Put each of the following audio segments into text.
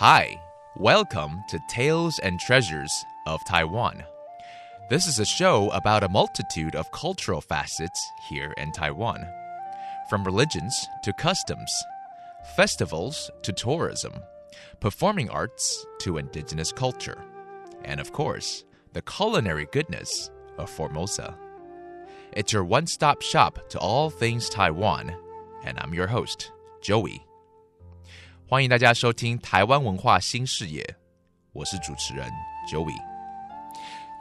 Hi, welcome to Tales and Treasures of Taiwan. This is a show about a multitude of cultural facets here in Taiwan. From religions to customs, festivals to tourism, performing arts to indigenous culture, and of course, the culinary goodness of Formosa. It's your one stop shop to all things Taiwan, and I'm your host, Joey. 欢迎大家收听台湾文化新视野，我是主持人 Joey。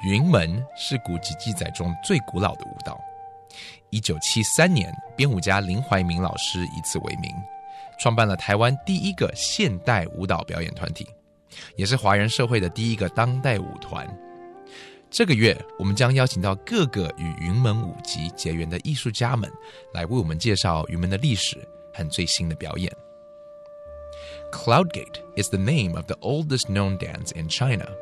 云门是古籍记载中最古老的舞蹈。一九七三年，编舞家林怀民老师以此为名，创办了台湾第一个现代舞蹈表演团体，也是华人社会的第一个当代舞团。这个月，我们将邀请到各个与云门舞集结缘的艺术家们，来为我们介绍云门的历史和最新的表演。Cloudgate is the name of the oldest known dance in China.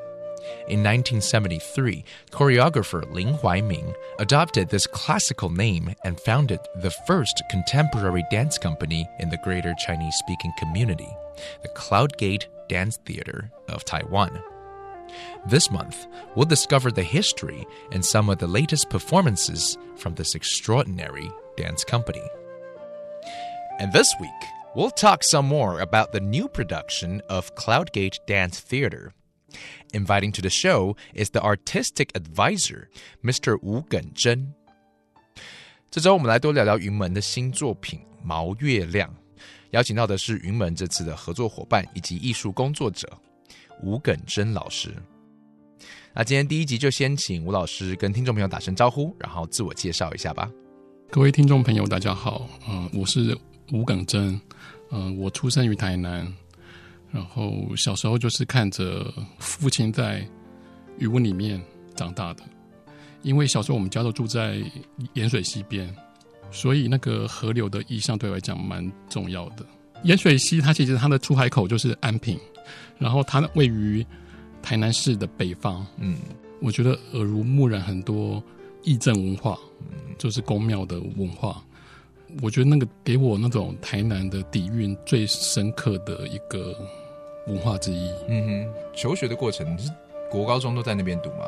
In 1973, choreographer Lin Huaiming adopted this classical name and founded the first contemporary dance company in the greater Chinese speaking community, the Cloudgate Dance Theater of Taiwan. This month, we'll discover the history and some of the latest performances from this extraordinary dance company. And this week, we'll talk some more about the new production of Cloudgate Dance Theater. Inviting to the show is the artistic advisor, Mr. Wu Genzhen. 这周我们来多聊聊云门的新作品《毛月亮》，邀请到的是云门这次的合作伙伴以及艺术工作者吴耿真老师。那今天第一集就先请吴老师跟听众朋友打声招呼，然后自我介绍一下吧。各位听众朋友，大家好，嗯、我是 吴耿真，嗯、我出生于台南，然后小时候就是看着父亲在渔翁里面长大的，因为小时候我们家都住在盐水溪边，所以那个河流的意象对我来讲蛮重要的。盐水溪它其实它的出海口就是安平，然后它位于台南市的北方，嗯，我觉得耳濡目染很多义政文化，就是宫庙的文化。我觉得那个给我那种台南的底蕴最深刻的一个文化之一。嗯哼，求学的过程你是国高中都在那边读吗？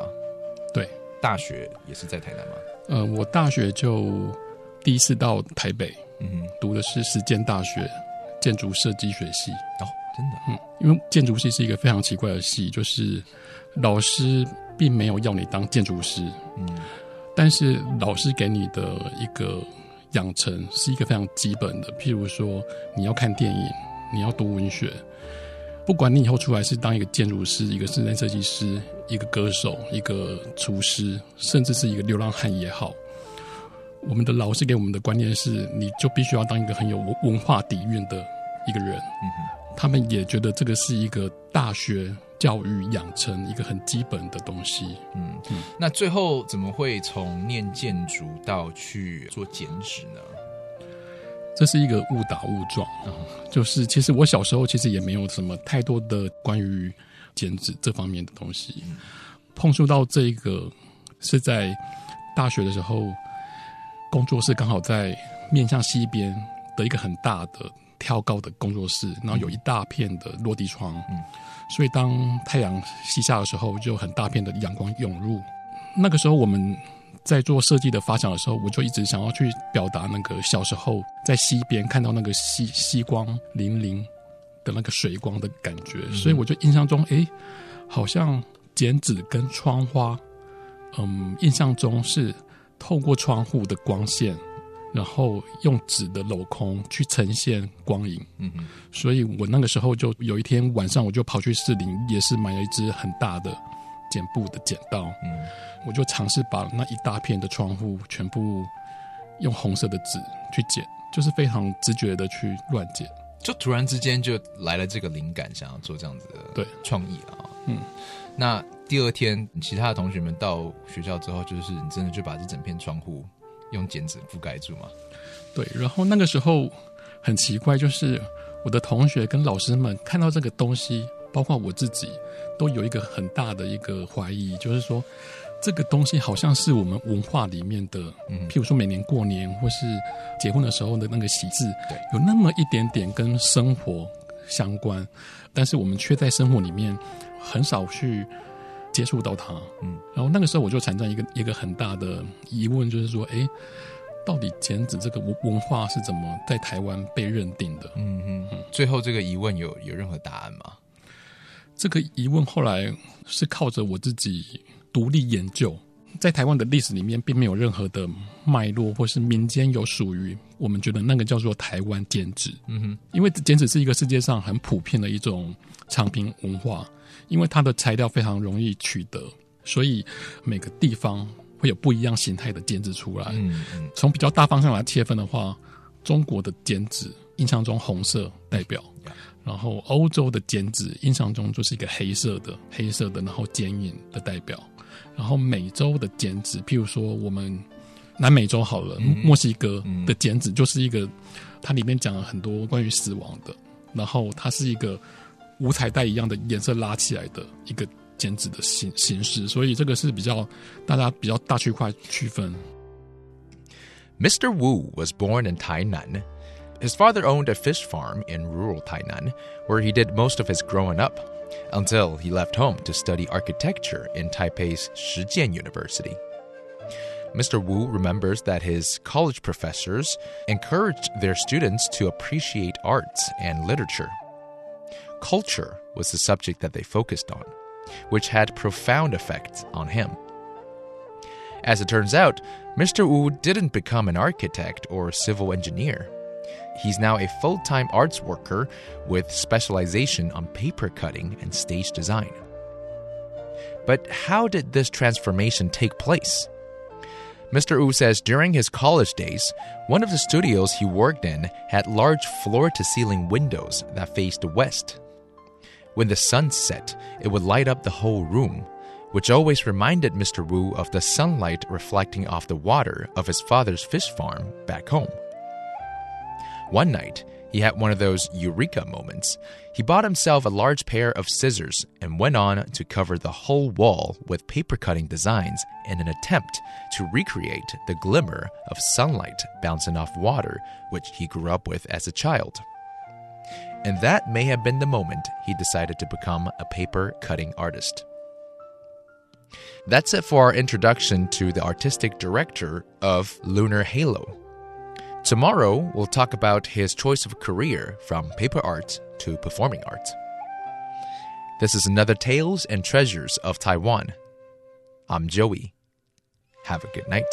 对，大学也是在台南吗？呃，我大学就第一次到台北，嗯哼，读的是实践大学建筑设计学系。哦，真的，嗯，因为建筑系是一个非常奇怪的系，就是老师并没有要你当建筑师，嗯但是老师给你的一个养成是一个非常基本的，譬如说你要看电影，你要读文学，不管你以后出来是当一个建筑师、一个室内设计师、一个歌手、一个厨师，甚至是一个流浪汉也好，我们的老师给我们的观念是，你就必须要当一个很有文文化底蕴的一个人。嗯，他们也觉得这个是一个大学教育养成一个很基本的东西。嗯，那最后怎么会从念建筑到去做剪纸呢？这是一个误打误撞啊，就是其实我小时候其实也没有什么太多的关于剪纸这方面的东西，碰触到这个是在大学的时候，工作室刚好在面向西边的一个很大的挑高的工作室，然后有一大片的落地窗，嗯。所以当太阳西下的时候，就很大片的阳光涌入。那个时候我们在做设计的发想的时候，我就一直想要去表达那个小时候在溪边看到那个溪溪光粼粼的那个水光的感觉，所以我就印象中，诶，好像剪纸跟窗花，嗯，印象中是透过窗户的光线，然后用纸的镂空去呈现光影。嗯哼，所以我那个时候就有一天晚上，我就跑去士林也是买了一支很大的剪布的剪刀，嗯我就尝试把那一大片的窗户全部用红色的纸去剪，就是非常直觉的去乱剪。就突然之间就来了这个灵感，想要做这样子的对创意啊。嗯，那第二天其他的同学们到学校之后，就是你真的就把这整片窗户用剪纸覆盖住吗？对，然后那个时候很奇怪，就是我的同学跟老师们看到这个东西，包括我自己，都有一个很大的一个怀疑，就是说这个东西好像是我们文化里面的，嗯譬如说每年过年或是结婚的时候的那个喜字，对，有那么一点点跟生活相关，但是我们却在生活里面很少去接触到它。嗯，然后那个时候我就产生一个一个很大的疑问，就是说，哎，到底剪纸这个文文化是怎么在台湾被认定的？嗯嗯，最后这个疑问有有任何答案吗？这个疑问后来是靠着我自己独立研究，在台湾的历史里面，并没有任何的脉络，或是民间有属于我们觉得那个叫做台湾剪纸。嗯哼，因为剪纸是一个世界上很普遍的一种长平文化，因为它的材料非常容易取得，所以每个地方会有不一样形态的剪纸出来。嗯嗯，从比较大方向来切分的话，中国的剪纸印象中红色代表。然后欧洲的剪纸印象中就是一个黑色的、黑色的，然后剪影的代表。然后美洲的剪纸，譬如说我们南美洲好了，墨西哥的剪纸就是一个，它里面讲了很多关于死亡的。然后它是一个五彩带一样的颜色拉起来的一个剪纸的形形式，所以这个是比较大家比较大区块区分。Mr. Wu was born in Tainan. His father owned a fish farm in rural Tainan, where he did most of his growing up, until he left home to study architecture in Taipei's Shijian University. Mr. Wu remembers that his college professors encouraged their students to appreciate arts and literature. Culture was the subject that they focused on, which had profound effects on him. As it turns out, Mr. Wu didn't become an architect or civil engineer. He's now a full time arts worker with specialization on paper cutting and stage design. But how did this transformation take place? Mr. Wu says during his college days, one of the studios he worked in had large floor to ceiling windows that faced west. When the sun set, it would light up the whole room, which always reminded Mr. Wu of the sunlight reflecting off the water of his father's fish farm back home. One night, he had one of those eureka moments. He bought himself a large pair of scissors and went on to cover the whole wall with paper cutting designs in an attempt to recreate the glimmer of sunlight bouncing off water, which he grew up with as a child. And that may have been the moment he decided to become a paper cutting artist. That's it for our introduction to the artistic director of Lunar Halo. Tomorrow, we'll talk about his choice of career from paper art to performing art. This is another Tales and Treasures of Taiwan. I'm Joey. Have a good night.